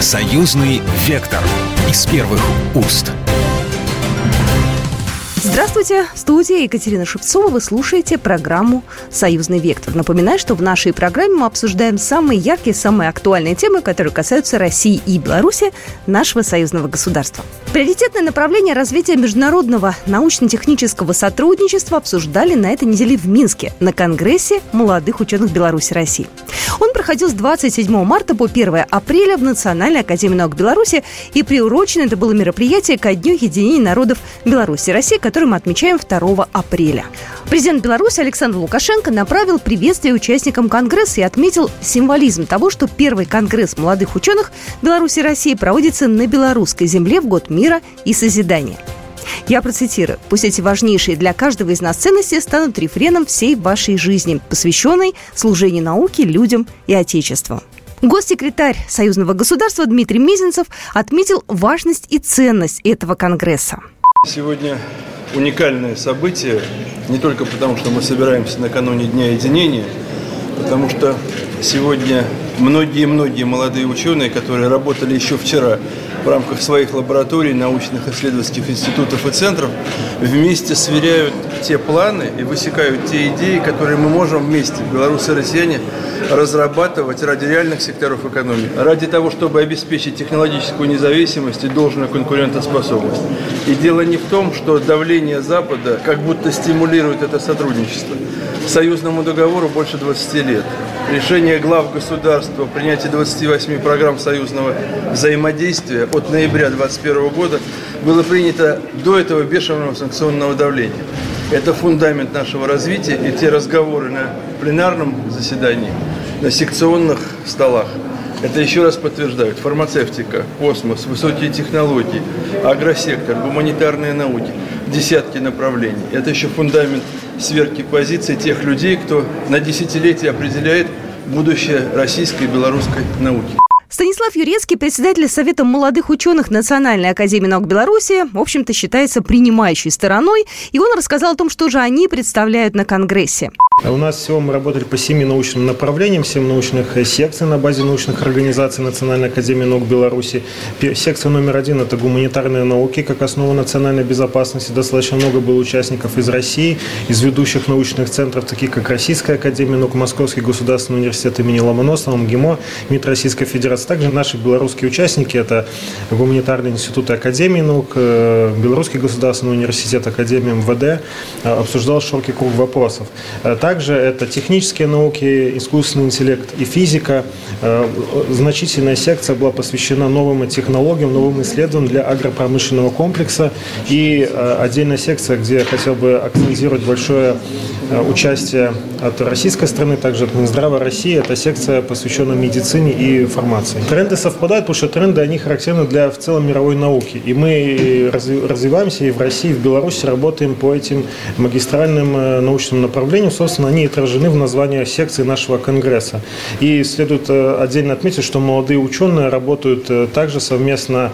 Союзный вектор из первых уст. Здравствуйте, в студии Екатерина Шевцова. Вы слушаете программу «Союзный вектор». Напоминаю, что в нашей программе мы обсуждаем самые яркие, самые актуальные темы, которые касаются России и Беларуси, нашего союзного государства. Приоритетное направление развития международного научно-технического сотрудничества обсуждали на этой неделе в Минске на Конгрессе молодых ученых Беларуси России. Он проходил с 27 марта по 1 апреля в Национальной академии наук Беларуси и приурочено это было мероприятие ко Дню единения народов Беларуси и России, который мы отмечаем 2 апреля. Президент Беларуси Александр Лукашенко направил приветствие участникам Конгресса и отметил символизм того, что первый Конгресс молодых ученых Беларуси и России проводится на белорусской земле в год мира и созидания. Я процитирую. «Пусть эти важнейшие для каждого из нас ценности станут рефреном всей вашей жизни, посвященной служению науке, людям и Отечеству». Госсекретарь Союзного государства Дмитрий Мизинцев отметил важность и ценность этого Конгресса. Сегодня уникальное событие, не только потому, что мы собираемся накануне Дня единения, потому что сегодня многие-многие молодые ученые, которые работали еще вчера в рамках своих лабораторий, научных исследовательских институтов и центров, вместе сверяют те планы и высекают те идеи, которые мы можем вместе, белорусы и россияне, разрабатывать ради реальных секторов экономики, ради того, чтобы обеспечить технологическую независимость и должную конкурентоспособность. И дело не в том, что давление Запада как будто стимулирует это сотрудничество. Союзному договору больше 20 лет. Решение глав государства о принятии 28 программ союзного взаимодействия от ноября 2021 года было принято до этого бешеного санкционного давления. Это фундамент нашего развития, и те разговоры на пленарном заседании, на секционных столах, это еще раз подтверждают. Фармацевтика, космос, высокие технологии, агросектор, гуманитарные науки, десятки направлений. Это еще фундамент сверки позиций тех людей, кто на десятилетия определяет будущее российской и белорусской науки. Станислав Юрецкий, председатель Совета молодых ученых Национальной академии наук Беларуси, в общем-то считается принимающей стороной, и он рассказал о том, что же они представляют на Конгрессе. У нас всего мы работали по семи научным направлениям, семь научных секций на базе научных организаций Национальной академии наук Беларуси. Секция номер один – это гуманитарные науки, как основа национальной безопасности. Достаточно много было участников из России, из ведущих научных центров, таких как Российская академия наук, Московский государственный университет имени Ломоносова, МГИМО, МИД Российской Федерации. Также наши белорусские участники – это гуманитарные институты Академии наук, э, Белорусский государственный университет, Академия МВД. Э, обсуждал широкий круг вопросов. Э, также это технические науки, искусственный интеллект и физика. Значительная секция была посвящена новым технологиям, новым исследованиям для агропромышленного комплекса. И отдельная секция, где я хотел бы акцентировать большое участие от российской страны, также от Минздрава России. Это секция, посвященная медицине и фармации. Тренды совпадают, потому что тренды, они характерны для в целом мировой науки. И мы развиваемся и в России, и в Беларуси работаем по этим магистральным научным направлениям. Собственно, они отражены в названии секции нашего Конгресса. И следует э, отдельно отметить, что молодые ученые работают э, также совместно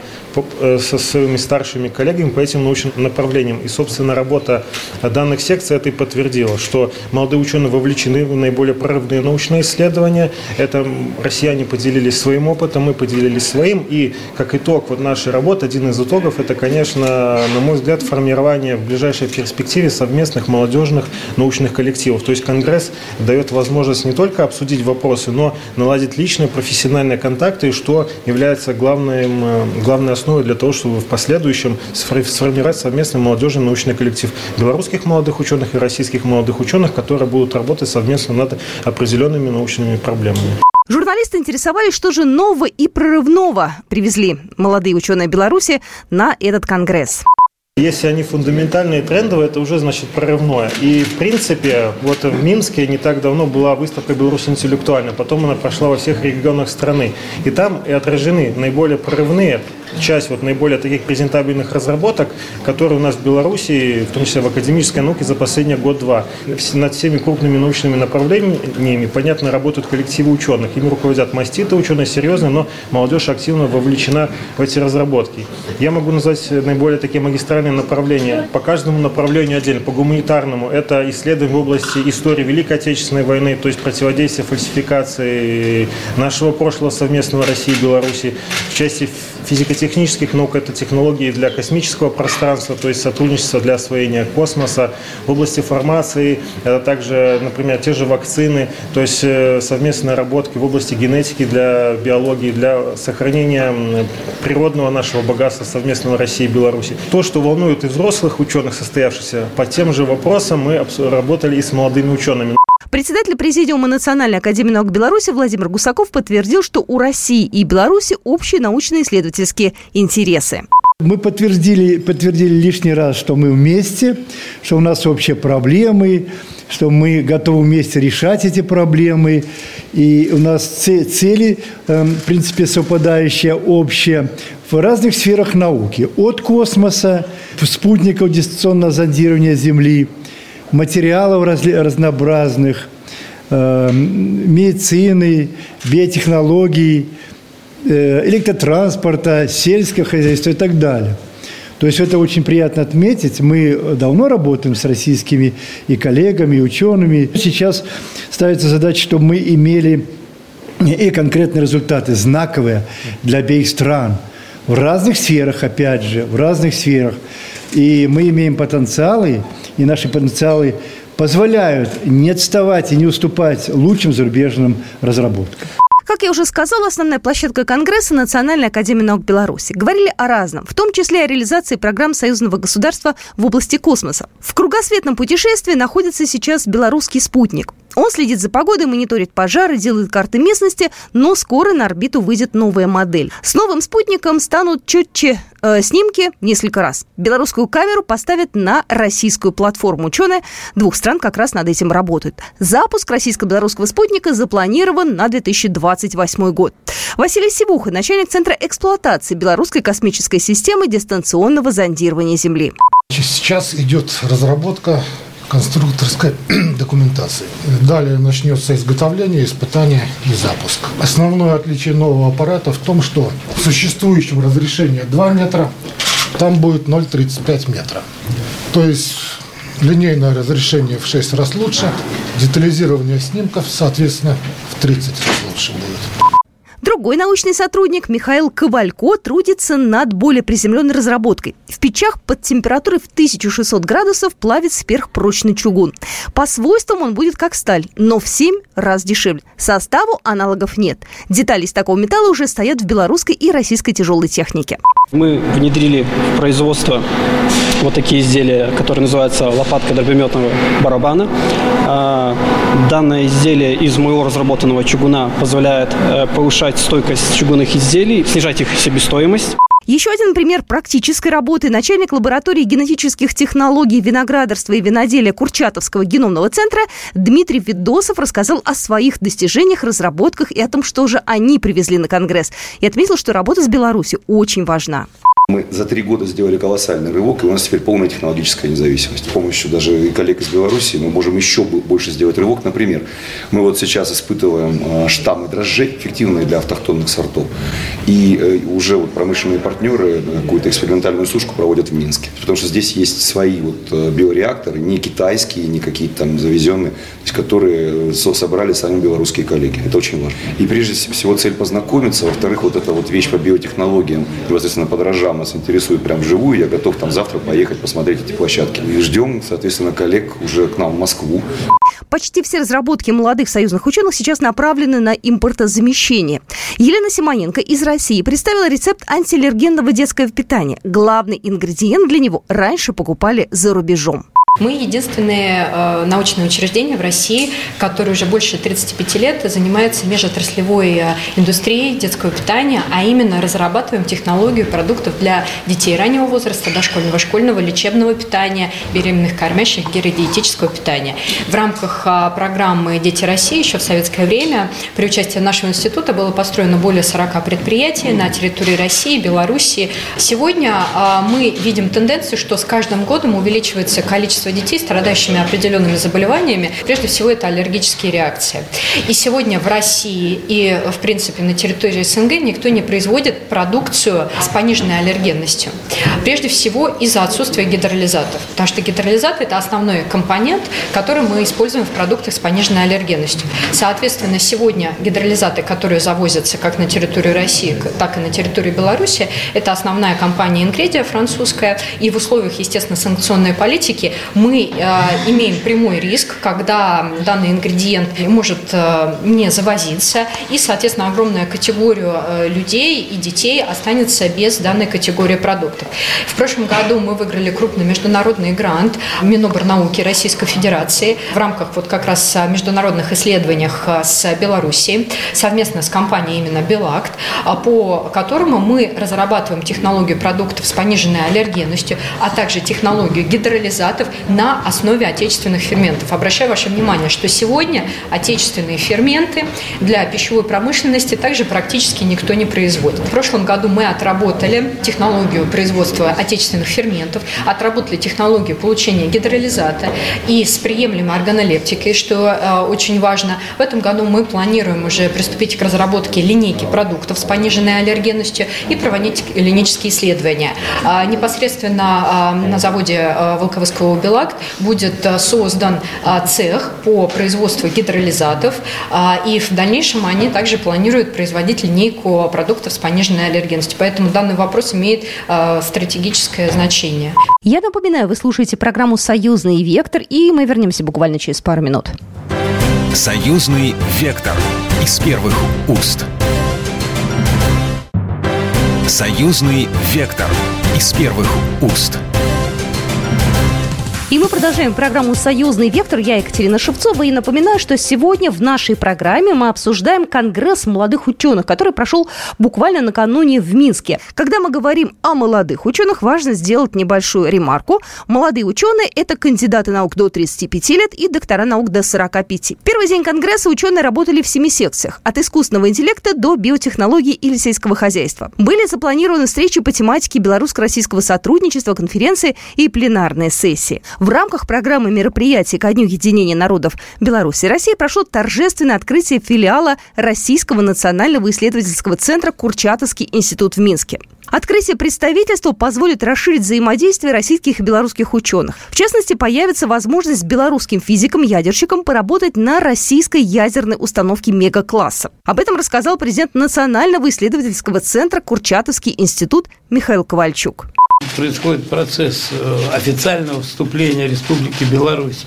э, со своими старшими коллегами по этим научным направлениям. И, собственно, работа данных секций это и подтвердила, что молодые ученые вовлечены в наиболее прорывные научные исследования. Это россияне поделились своим опытом, мы поделились своим. И как итог вот нашей работы, один из итогов, это, конечно, на мой взгляд, формирование в ближайшей перспективе совместных молодежных научных коллективов. То есть Конгресс дает возможность не только обсудить вопросы, но наладить личные профессиональные контакты, что является главным, э, главной основой для того, чтобы в последующем сформировать совместный молодежный научный коллектив белорусских молодых ученых и российских молодых ученых, которые будут работать совместно над определенными научными проблемами. Журналисты интересовались, что же нового и прорывного привезли молодые ученые Беларуси на этот конгресс. Если они фундаментальные и трендовые, это уже значит прорывное. И в принципе, вот в Минске не так давно была выставка «Беларусь интеллектуальна», потом она прошла во всех регионах страны. И там и отражены наиболее прорывные часть вот наиболее таких презентабельных разработок, которые у нас в Беларуси, в том числе в академической науке, за последний год-два. Над всеми крупными научными направлениями, понятно, работают коллективы ученых. Ими руководят маститы ученые, серьезные, но молодежь активно вовлечена в эти разработки. Я могу назвать наиболее такие магистральные специальные направления. По каждому направлению отдельно. По гуманитарному это исследование в области истории Великой Отечественной войны, то есть противодействие фальсификации нашего прошлого совместного России и Беларуси. В части физико-технических наук это технологии для космического пространства, то есть сотрудничество для освоения космоса. В области фармации это также, например, те же вакцины, то есть э, совместные наработки в области генетики для биологии, для сохранения природного нашего богатства совместного России и Беларуси. То, что волнует и взрослых ученых, состоявшихся по тем же вопросам, мы работали и с молодыми учеными. Председатель Президиума Национальной академии наук Беларуси Владимир Гусаков подтвердил, что у России и Беларуси общие научно-исследовательские интересы. Мы подтвердили, подтвердили лишний раз, что мы вместе, что у нас общие проблемы, что мы готовы вместе решать эти проблемы. И у нас цели, эм, в принципе, совпадающие, общие в разных сферах науки. От космоса, спутников дистанционного зондирования Земли, материалов разнообразных, эм, медицины, биотехнологий – Э, электротранспорта, сельского хозяйства и так далее. То есть это очень приятно отметить. Мы давно работаем с российскими и коллегами, и учеными. Сейчас ставится задача, чтобы мы имели и конкретные результаты, знаковые для обеих стран. В разных сферах, опять же, в разных сферах. И мы имеем потенциалы, и наши потенциалы позволяют не отставать и не уступать лучшим зарубежным разработкам. Как я уже сказала, основная площадка Конгресса – Национальная академия наук Беларуси. Говорили о разном, в том числе о реализации программ союзного государства в области космоса. В кругосветном путешествии находится сейчас белорусский спутник. Он следит за погодой, мониторит пожары, делает карты местности, но скоро на орбиту выйдет новая модель. С новым спутником станут четче э, снимки несколько раз. Белорусскую камеру поставят на российскую платформу. Ученые двух стран как раз над этим работают. Запуск российско-белорусского спутника запланирован на 2028 год. Василий Сивуха, начальник Центра эксплуатации белорусской космической системы дистанционного зондирования Земли. Сейчас идет разработка конструкторской документации. Далее начнется изготовление, испытание и запуск. Основное отличие нового аппарата в том, что в существующем разрешении 2 метра, там будет 0,35 метра. То есть линейное разрешение в 6 раз лучше, детализирование снимков, соответственно, в 30 раз лучше будет. Другой научный сотрудник Михаил Ковалько трудится над более приземленной разработкой. В печах под температурой в 1600 градусов плавит сверхпрочный чугун. По свойствам он будет как сталь, но в 7 раз дешевле. Составу аналогов нет. Детали из такого металла уже стоят в белорусской и российской тяжелой технике. Мы внедрили в производство вот такие изделия, которые называются лопатка дробометного барабана. Данное изделие из моего разработанного чугуна позволяет э, повышать стойкость чугунных изделий, снижать их себестоимость. Еще один пример практической работы. Начальник лаборатории генетических технологий виноградарства и виноделия Курчатовского геномного центра Дмитрий Видосов рассказал о своих достижениях, разработках и о том, что же они привезли на Конгресс. И отметил, что работа с Беларусью очень важна. Мы за три года сделали колоссальный рывок, и у нас теперь полная технологическая независимость. С помощью даже коллег из Беларуси мы можем еще больше сделать рывок. Например, мы вот сейчас испытываем а, штаммы дрожжей, эффективные для автохтонных сортов. И э, уже вот промышленные партнеры э, какую-то экспериментальную сушку проводят в Минске. Потому что здесь есть свои вот э, биореакторы, не китайские, не какие-то там завезенные, которые собрали сами белорусские коллеги. Это очень важно. И прежде всего цель познакомиться. Во-вторых, вот эта вот вещь по биотехнологиям, непосредственно по нас интересует прям вживую. Я готов там завтра поехать посмотреть эти площадки. И ждем, соответственно, коллег уже к нам в Москву. Почти все разработки молодых союзных ученых сейчас направлены на импортозамещение. Елена Симоненко из России представила рецепт антиаллергенного детского питания. Главный ингредиент для него раньше покупали за рубежом. Мы единственное э, научное учреждение в России, которое уже больше 35 лет занимается межотраслевой э, индустрией детского питания, а именно разрабатываем технологию продуктов для детей раннего возраста, дошкольного, школьного, лечебного питания, беременных кормящих, геродиетического питания. В рамках э, программы «Дети России» еще в советское время при участии нашего института было построено более 40 предприятий на территории России, Белоруссии. Сегодня мы видим тенденцию, что с каждым годом увеличивается количество количество детей, страдающими определенными заболеваниями. Прежде всего, это аллергические реакции. И сегодня в России и, в принципе, на территории СНГ никто не производит продукцию с пониженной аллергенностью. Прежде всего, из-за отсутствия гидролизатов. Потому что гидролизат – это основной компонент, который мы используем в продуктах с пониженной аллергенностью. Соответственно, сегодня гидролизаты, которые завозятся как на территорию России, так и на территорию Беларуси, это основная компания Ingredia французская. И в условиях, естественно, санкционной политики мы э, имеем прямой риск, когда данный ингредиент может э, не завозиться, и, соответственно, огромная категория э, людей и детей останется без данной категории продуктов. В прошлом году мы выиграли крупный международный грант Миноборнауки Российской Федерации в рамках вот как раз международных исследований с Белоруссией совместно с компанией именно Белакт, по которому мы разрабатываем технологию продуктов с пониженной аллергенностью, а также технологию гидролизатов на основе отечественных ферментов. Обращаю ваше внимание, что сегодня отечественные ферменты для пищевой промышленности также практически никто не производит. В прошлом году мы отработали технологию производства отечественных ферментов, отработали технологию получения гидролизата и с приемлемой органолептикой, что э, очень важно. В этом году мы планируем уже приступить к разработке линейки продуктов с пониженной аллергенностью и проводить клинические исследования. А, непосредственно а, на заводе а, Волковского Белакт будет создан цех по производству гидролизатов, и в дальнейшем они также планируют производить линейку продуктов с пониженной аллергенностью. Поэтому данный вопрос имеет стратегическое значение. Я напоминаю, вы слушаете программу «Союзный вектор», и мы вернемся буквально через пару минут. «Союзный вектор» из первых уст. «Союзный вектор» из первых уст. И мы продолжаем программу «Союзный вектор». Я Екатерина Шевцова. И напоминаю, что сегодня в нашей программе мы обсуждаем Конгресс молодых ученых, который прошел буквально накануне в Минске. Когда мы говорим о молодых ученых, важно сделать небольшую ремарку. Молодые ученые – это кандидаты наук до 35 лет и доктора наук до 45. Первый день Конгресса ученые работали в семи секциях – от искусственного интеллекта до биотехнологий или сельского хозяйства. Были запланированы встречи по тематике белорусско-российского сотрудничества, конференции и пленарные сессии. В рамках программы мероприятий ко Дню единения народов Беларуси и России прошло торжественное открытие филиала Российского национального исследовательского центра Курчатовский институт в Минске. Открытие представительства позволит расширить взаимодействие российских и белорусских ученых. В частности, появится возможность белорусским физикам-ядерщикам поработать на российской ядерной установке мегакласса. Об этом рассказал президент Национального исследовательского центра Курчатовский институт Михаил Ковальчук происходит процесс э, официального вступления Республики Беларусь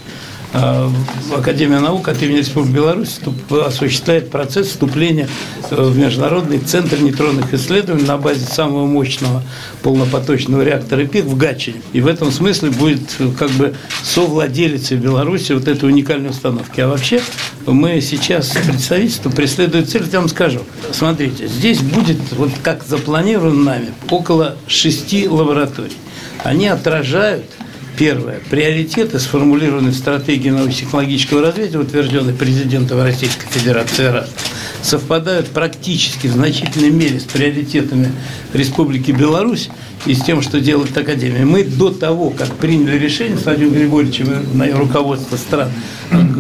Академия наук от имени Республики Беларусь осуществляет процесс вступления э, в Международный центр нейтронных исследований на базе самого мощного полнопоточного реактора ПИК в Гатчине. И в этом смысле будет э, как бы совладелицей Беларуси вот этой уникальной установки. А вообще мы сейчас представительство преследует цель, я вам скажу. Смотрите, здесь будет, вот как запланировано нами, около шести лабораторий. Они отражают Первое. Приоритеты, сформулированные в стратегии научно-технологического развития, утвержденной президентом Российской Федерации раз, совпадают практически в значительной мере с приоритетами Республики Беларусь и с тем, что делает Академия. Мы до того, как приняли решение с Владимиром Григорьевичем на руководство стран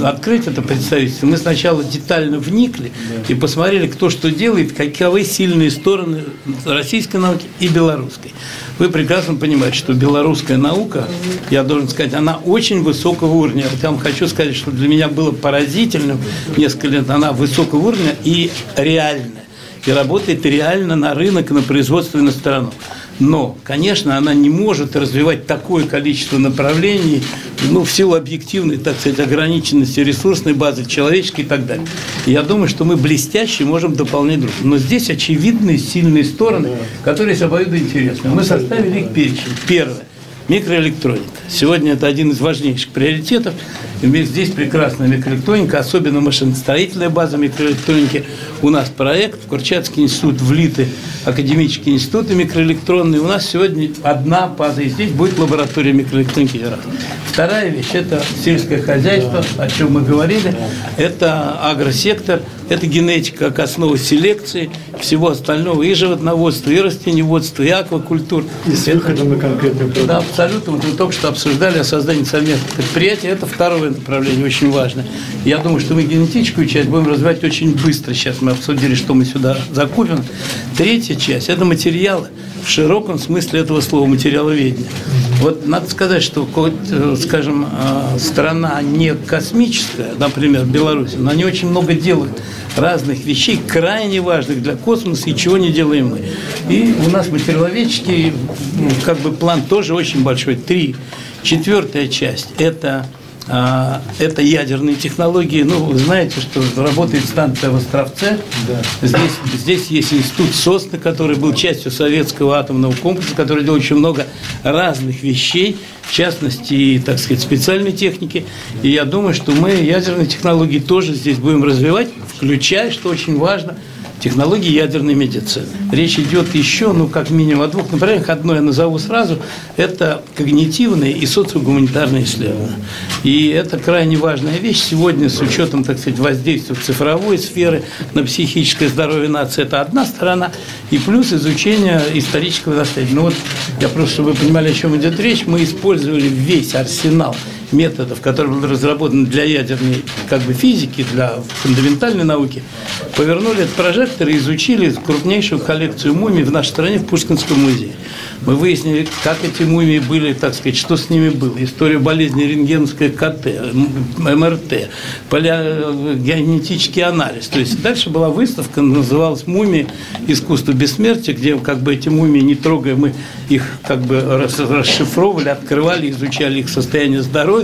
открыть это представительство, мы сначала детально вникли и посмотрели, кто что делает, каковы сильные стороны российской науки и белорусской. Вы прекрасно понимаете, что белорусская наука, я должен сказать, она очень высокого уровня. Я вам хочу сказать, что для меня было поразительным несколько лет, она высокого уровня и реальная. И работает реально на рынок, на производственную сторону. Но, конечно, она не может развивать такое количество направлений, ну, в силу объективной, так сказать, ограниченности ресурсной базы, человеческой и так далее. Я думаю, что мы блестяще можем дополнять друг друга. Но здесь очевидные сильные стороны, которые есть обоюдно интересны. Мы составили их перечень. Первое. Микроэлектроника. Сегодня это один из важнейших приоритетов. Здесь прекрасная микроэлектроника, особенно машиностроительная база микроэлектроники. У нас проект в Курчатский институт влиты, академические институты микроэлектронные. У нас сегодня одна база, и здесь будет лаборатория микроэлектроники. Вторая вещь – это сельское хозяйство, о чем мы говорили. Это агросектор, это генетика как основа селекции, всего остального, и животноводства, и растениеводства, и аквакультур. И с выходом на конкретный продукт. Да, абсолютно. Вот мы только что обсуждали о создании совместных предприятий. Это второе направление, очень важно. Я думаю, что мы генетическую часть будем развивать очень быстро. Сейчас мы обсудили, что мы сюда закупим. Третья часть – это материалы в широком смысле этого слова материаловедения. Вот надо сказать, что, э, скажем, э, страна не космическая, например, Беларусь, но они очень много делают разных вещей, крайне важных для космоса, и чего не делаем мы. И у нас материаловедческий как бы план тоже очень большой. Три. Четвертая часть – это это ядерные технологии. Ну, вы знаете, что работает станция в Островце. Да. Здесь, здесь есть институт Сосны, который был частью советского атомного комплекса, который делал очень много разных вещей, в частности, так сказать, специальной техники. И я думаю, что мы ядерные технологии тоже здесь будем развивать, включая, что очень важно – технологии ядерной медицины. Речь идет еще, ну, как минимум о двух направлениях. Одно я назову сразу. Это когнитивные и социогуманитарные исследования. И это крайне важная вещь. Сегодня с учетом, так сказать, воздействия цифровой сферы на психическое здоровье нации, это одна сторона. И плюс изучение исторического наследия. Ну вот, я просто, чтобы вы понимали, о чем идет речь, мы использовали весь арсенал методов, которые были разработаны для ядерной как бы, физики, для фундаментальной науки, повернули этот прожектор и изучили крупнейшую коллекцию мумий в нашей стране в Пушкинском музее. Мы выяснили, как эти мумии были, так сказать, что с ними было. История болезни рентгеновская КТ, МРТ, генетический анализ. То есть дальше была выставка, называлась «Мумии. Искусство бессмертия», где как бы эти мумии, не трогая, мы их как бы расшифровывали, открывали, изучали их состояние здоровья.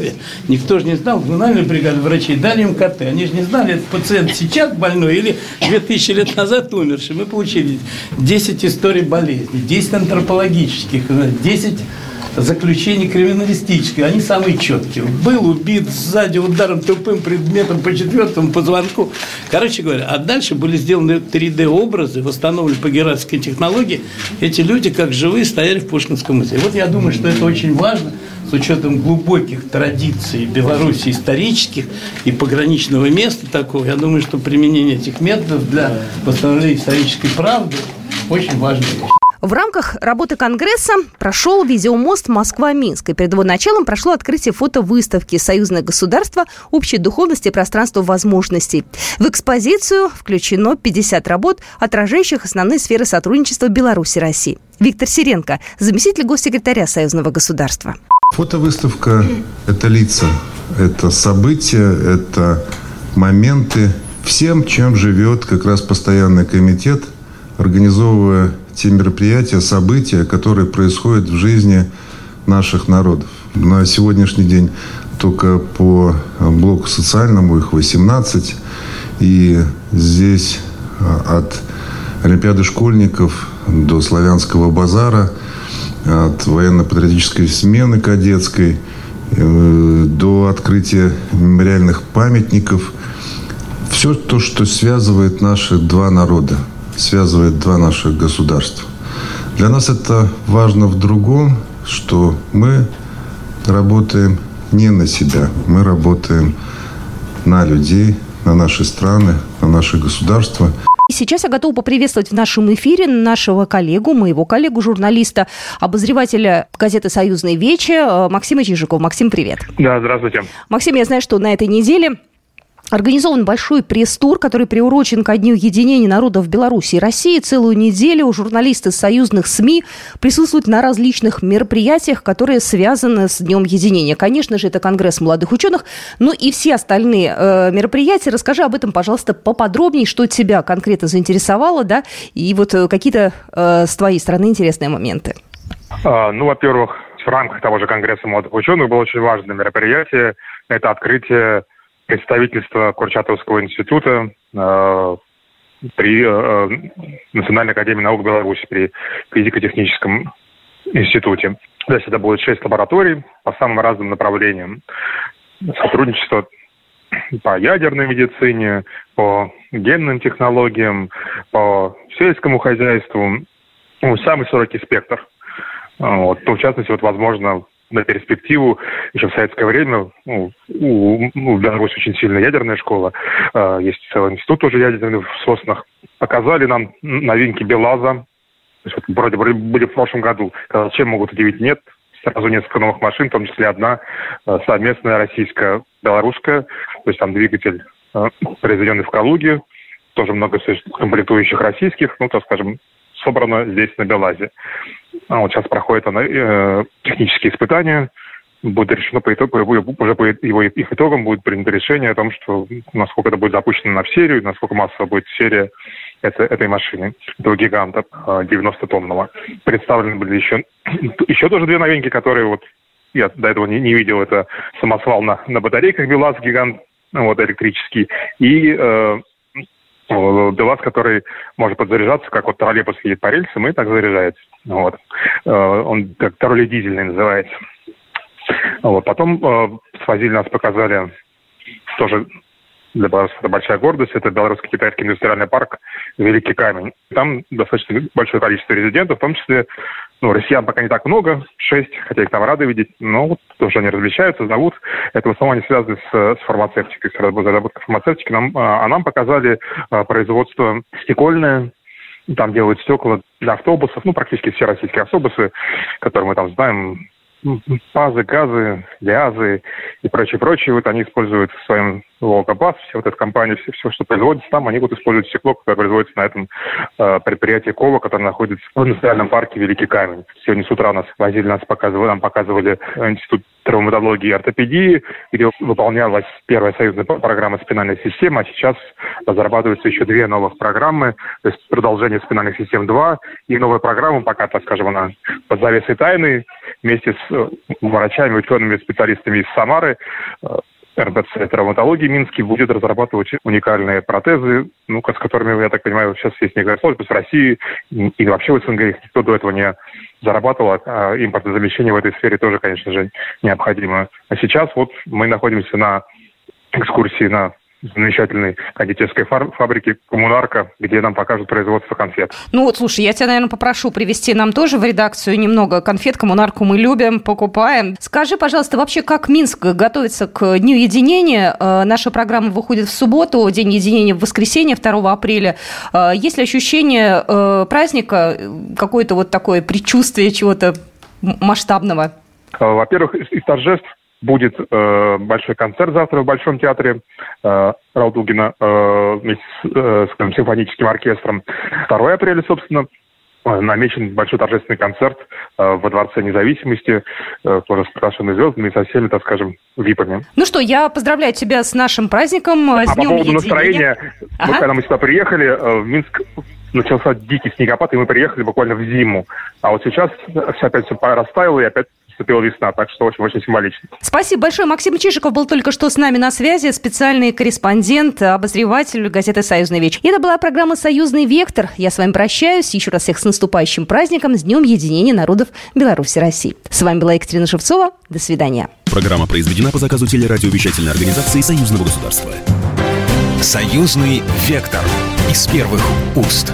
Никто же не знал, гнали бригаду врачей, дали им КТ. Они же не знали, этот пациент сейчас больной или 2000 лет назад умерший. Мы получили 10 историй болезни, 10 антропологий юридических, 10 заключений криминалистических, они самые четкие. Был убит сзади ударом тупым предметом по четвертому позвонку. Короче говоря, а дальше были сделаны 3D-образы, восстановлены по геральдской технологии. Эти люди, как живые, стояли в Пушкинском музее. Вот я думаю, что это очень важно с учетом глубоких традиций Беларуси исторических и пограничного места такого. Я думаю, что применение этих методов для восстановления исторической правды очень важно. В рамках работы Конгресса прошел видеомост Москва-Минск. И перед его началом прошло открытие фотовыставки «Союзное государство. Общей духовности и пространство возможностей». В экспозицию включено 50 работ, отражающих основные сферы сотрудничества Беларуси и России. Виктор Сиренко, заместитель госсекретаря Союзного государства. Фотовыставка – это лица, это события, это моменты. Всем, чем живет как раз постоянный комитет, организовывая те мероприятия, события, которые происходят в жизни наших народов. На сегодняшний день только по блоку социальному их 18. И здесь а, от Олимпиады школьников до славянского базара, от военно-патриотической смены кадетской э, до открытия мемориальных памятников. Все то, что связывает наши два народа – связывает два наших государства. Для нас это важно в другом, что мы работаем не на себя, мы работаем на людей, на наши страны, на наши государства. Сейчас я готова поприветствовать в нашем эфире нашего коллегу, моего коллегу, журналиста, обозревателя газеты «Союзный Вечи» Максима Чижикова. Максим, привет. Да, здравствуйте. Максим, я знаю, что на этой неделе Организован большой пресс-тур, который приурочен ко Дню единения народов Беларуси и России. Целую неделю журналисты союзных СМИ присутствуют на различных мероприятиях, которые связаны с Днем единения. Конечно же, это Конгресс молодых ученых, но и все остальные э, мероприятия. Расскажи об этом, пожалуйста, поподробнее, что тебя конкретно заинтересовало, да, и вот э, какие-то э, с твоей стороны интересные моменты. А, ну, во-первых, в рамках того же Конгресса молодых ученых было очень важное мероприятие. Это открытие представительство Курчатовского института э, при э, Национальной академии наук Беларуси, при физико-техническом институте. Здесь это будет шесть лабораторий по самым разным направлениям. сотрудничество по ядерной медицине, по генным технологиям, по сельскому хозяйству. Ну, самый широкий спектр. Вот. В частности, вот, возможно, на перспективу. Еще в советское время ну, у, у Беларуси очень сильная ядерная школа. Э, есть целый институт тоже ядерный в Соснах. Показали нам новинки Белаза. То есть, вот, вроде бы были в прошлом году. Чем могут удивить? Нет. Сразу несколько новых машин, в том числе одна э, совместная российско-белорусская. То есть там двигатель, э, произведенный в Калуге. Тоже много комплектующих российских. Ну, так скажем, собрано здесь на Белазе. А вот сейчас проходят э, технические испытания. Будет решено по итогу, уже по его, их итогам будет принято решение о том, что насколько это будет запущено на в серию, насколько массово будет серия это, этой машины, этого гиганта 90-тонного. Э, Представлены были еще, еще тоже две новинки, которые вот я до этого не, не видел. Это самосвал на, на батарейках БелАЗ гигант, вот электрический, и э, БелАЗ, который может подзаряжаться, как вот троллейбус едет по рельсам и так заряжается. Вот. Э, он как троллей-дизельный называется. Вот. Потом э, свозили нас, показали тоже для Беларуси это большая гордость. Это Белорусский китайский индустриальный парк «Великий камень». Там достаточно большое количество резидентов, в том числе ну, россиян пока не так много, шесть, хотя их там рады видеть, но вот тоже они различаются, зовут. Это в основном они связаны с, с фармацевтикой, с разработкой фармацевтики. Нам, а, а нам показали а, производство стекольное, там делают стекла для автобусов, ну, практически все российские автобусы, которые мы там знаем, пазы, газы, лиазы и прочее, прочее. Вот они используют в своем Волгобас, все вот эта компания, все, все, что производится там, они вот используют стекло, которое производится на этом э, предприятии КОВА, которое находится в индустриальном парке Великий Камень. Сегодня с утра нас возили, нас показывали, нам показывали институт травматологии и ортопедии, где выполнялась первая союзная программа спинальной системы, а сейчас разрабатываются еще две новых программы, то есть продолжение спинальных систем 2 и новая программа, пока, так скажем, она под завесой тайны, вместе с э, врачами, учеными, специалистами из Самары, э, РБЦ травматологии Минский будет разрабатывать уникальные протезы, ну, с которыми, я так понимаю, сейчас есть некая сложность в России и вообще в СНГ никто до этого не зарабатывал, а импортозамещение в этой сфере тоже, конечно же, необходимо. А сейчас вот мы находимся на экскурсии на замечательной кондитерской фабрике «Коммунарка», где нам покажут производство конфет. Ну вот, слушай, я тебя, наверное, попрошу привести нам тоже в редакцию немного конфет. «Коммунарку» мы любим, покупаем. Скажи, пожалуйста, вообще, как Минск готовится к Дню единения? Э, наша программа выходит в субботу, День единения в воскресенье, 2 апреля. Э, есть ли ощущение э, праздника, какое-то вот такое предчувствие чего-то масштабного? Во-первых, из торжеств Будет э, большой концерт завтра в Большом театре э, Раудугина э, вместе с, э, с симфоническим оркестром. 2 апреля, собственно, э, намечен большой торжественный концерт э, во Дворце независимости, э, тоже с приглашенными звездами и со всеми, так скажем, випами. Ну что, я поздравляю тебя с нашим праздником, э, с а Днем по поводу единения. настроения, ага. вот, когда мы сюда приехали, э, в Минск начался дикий снегопад, и мы приехали буквально в зиму. А вот сейчас все опять все растаяло, и опять наступила весна, так что очень-очень символично. Спасибо большое. Максим Чижиков был только что с нами на связи, специальный корреспондент, обозреватель газеты «Союзный вечер». И это была программа «Союзный вектор». Я с вами прощаюсь. Еще раз всех с наступающим праздником, с Днем единения народов Беларуси и России. С вами была Екатерина Шевцова. До свидания. Программа произведена по заказу телерадиовещательной организации Союзного государства. «Союзный вектор» из первых уст.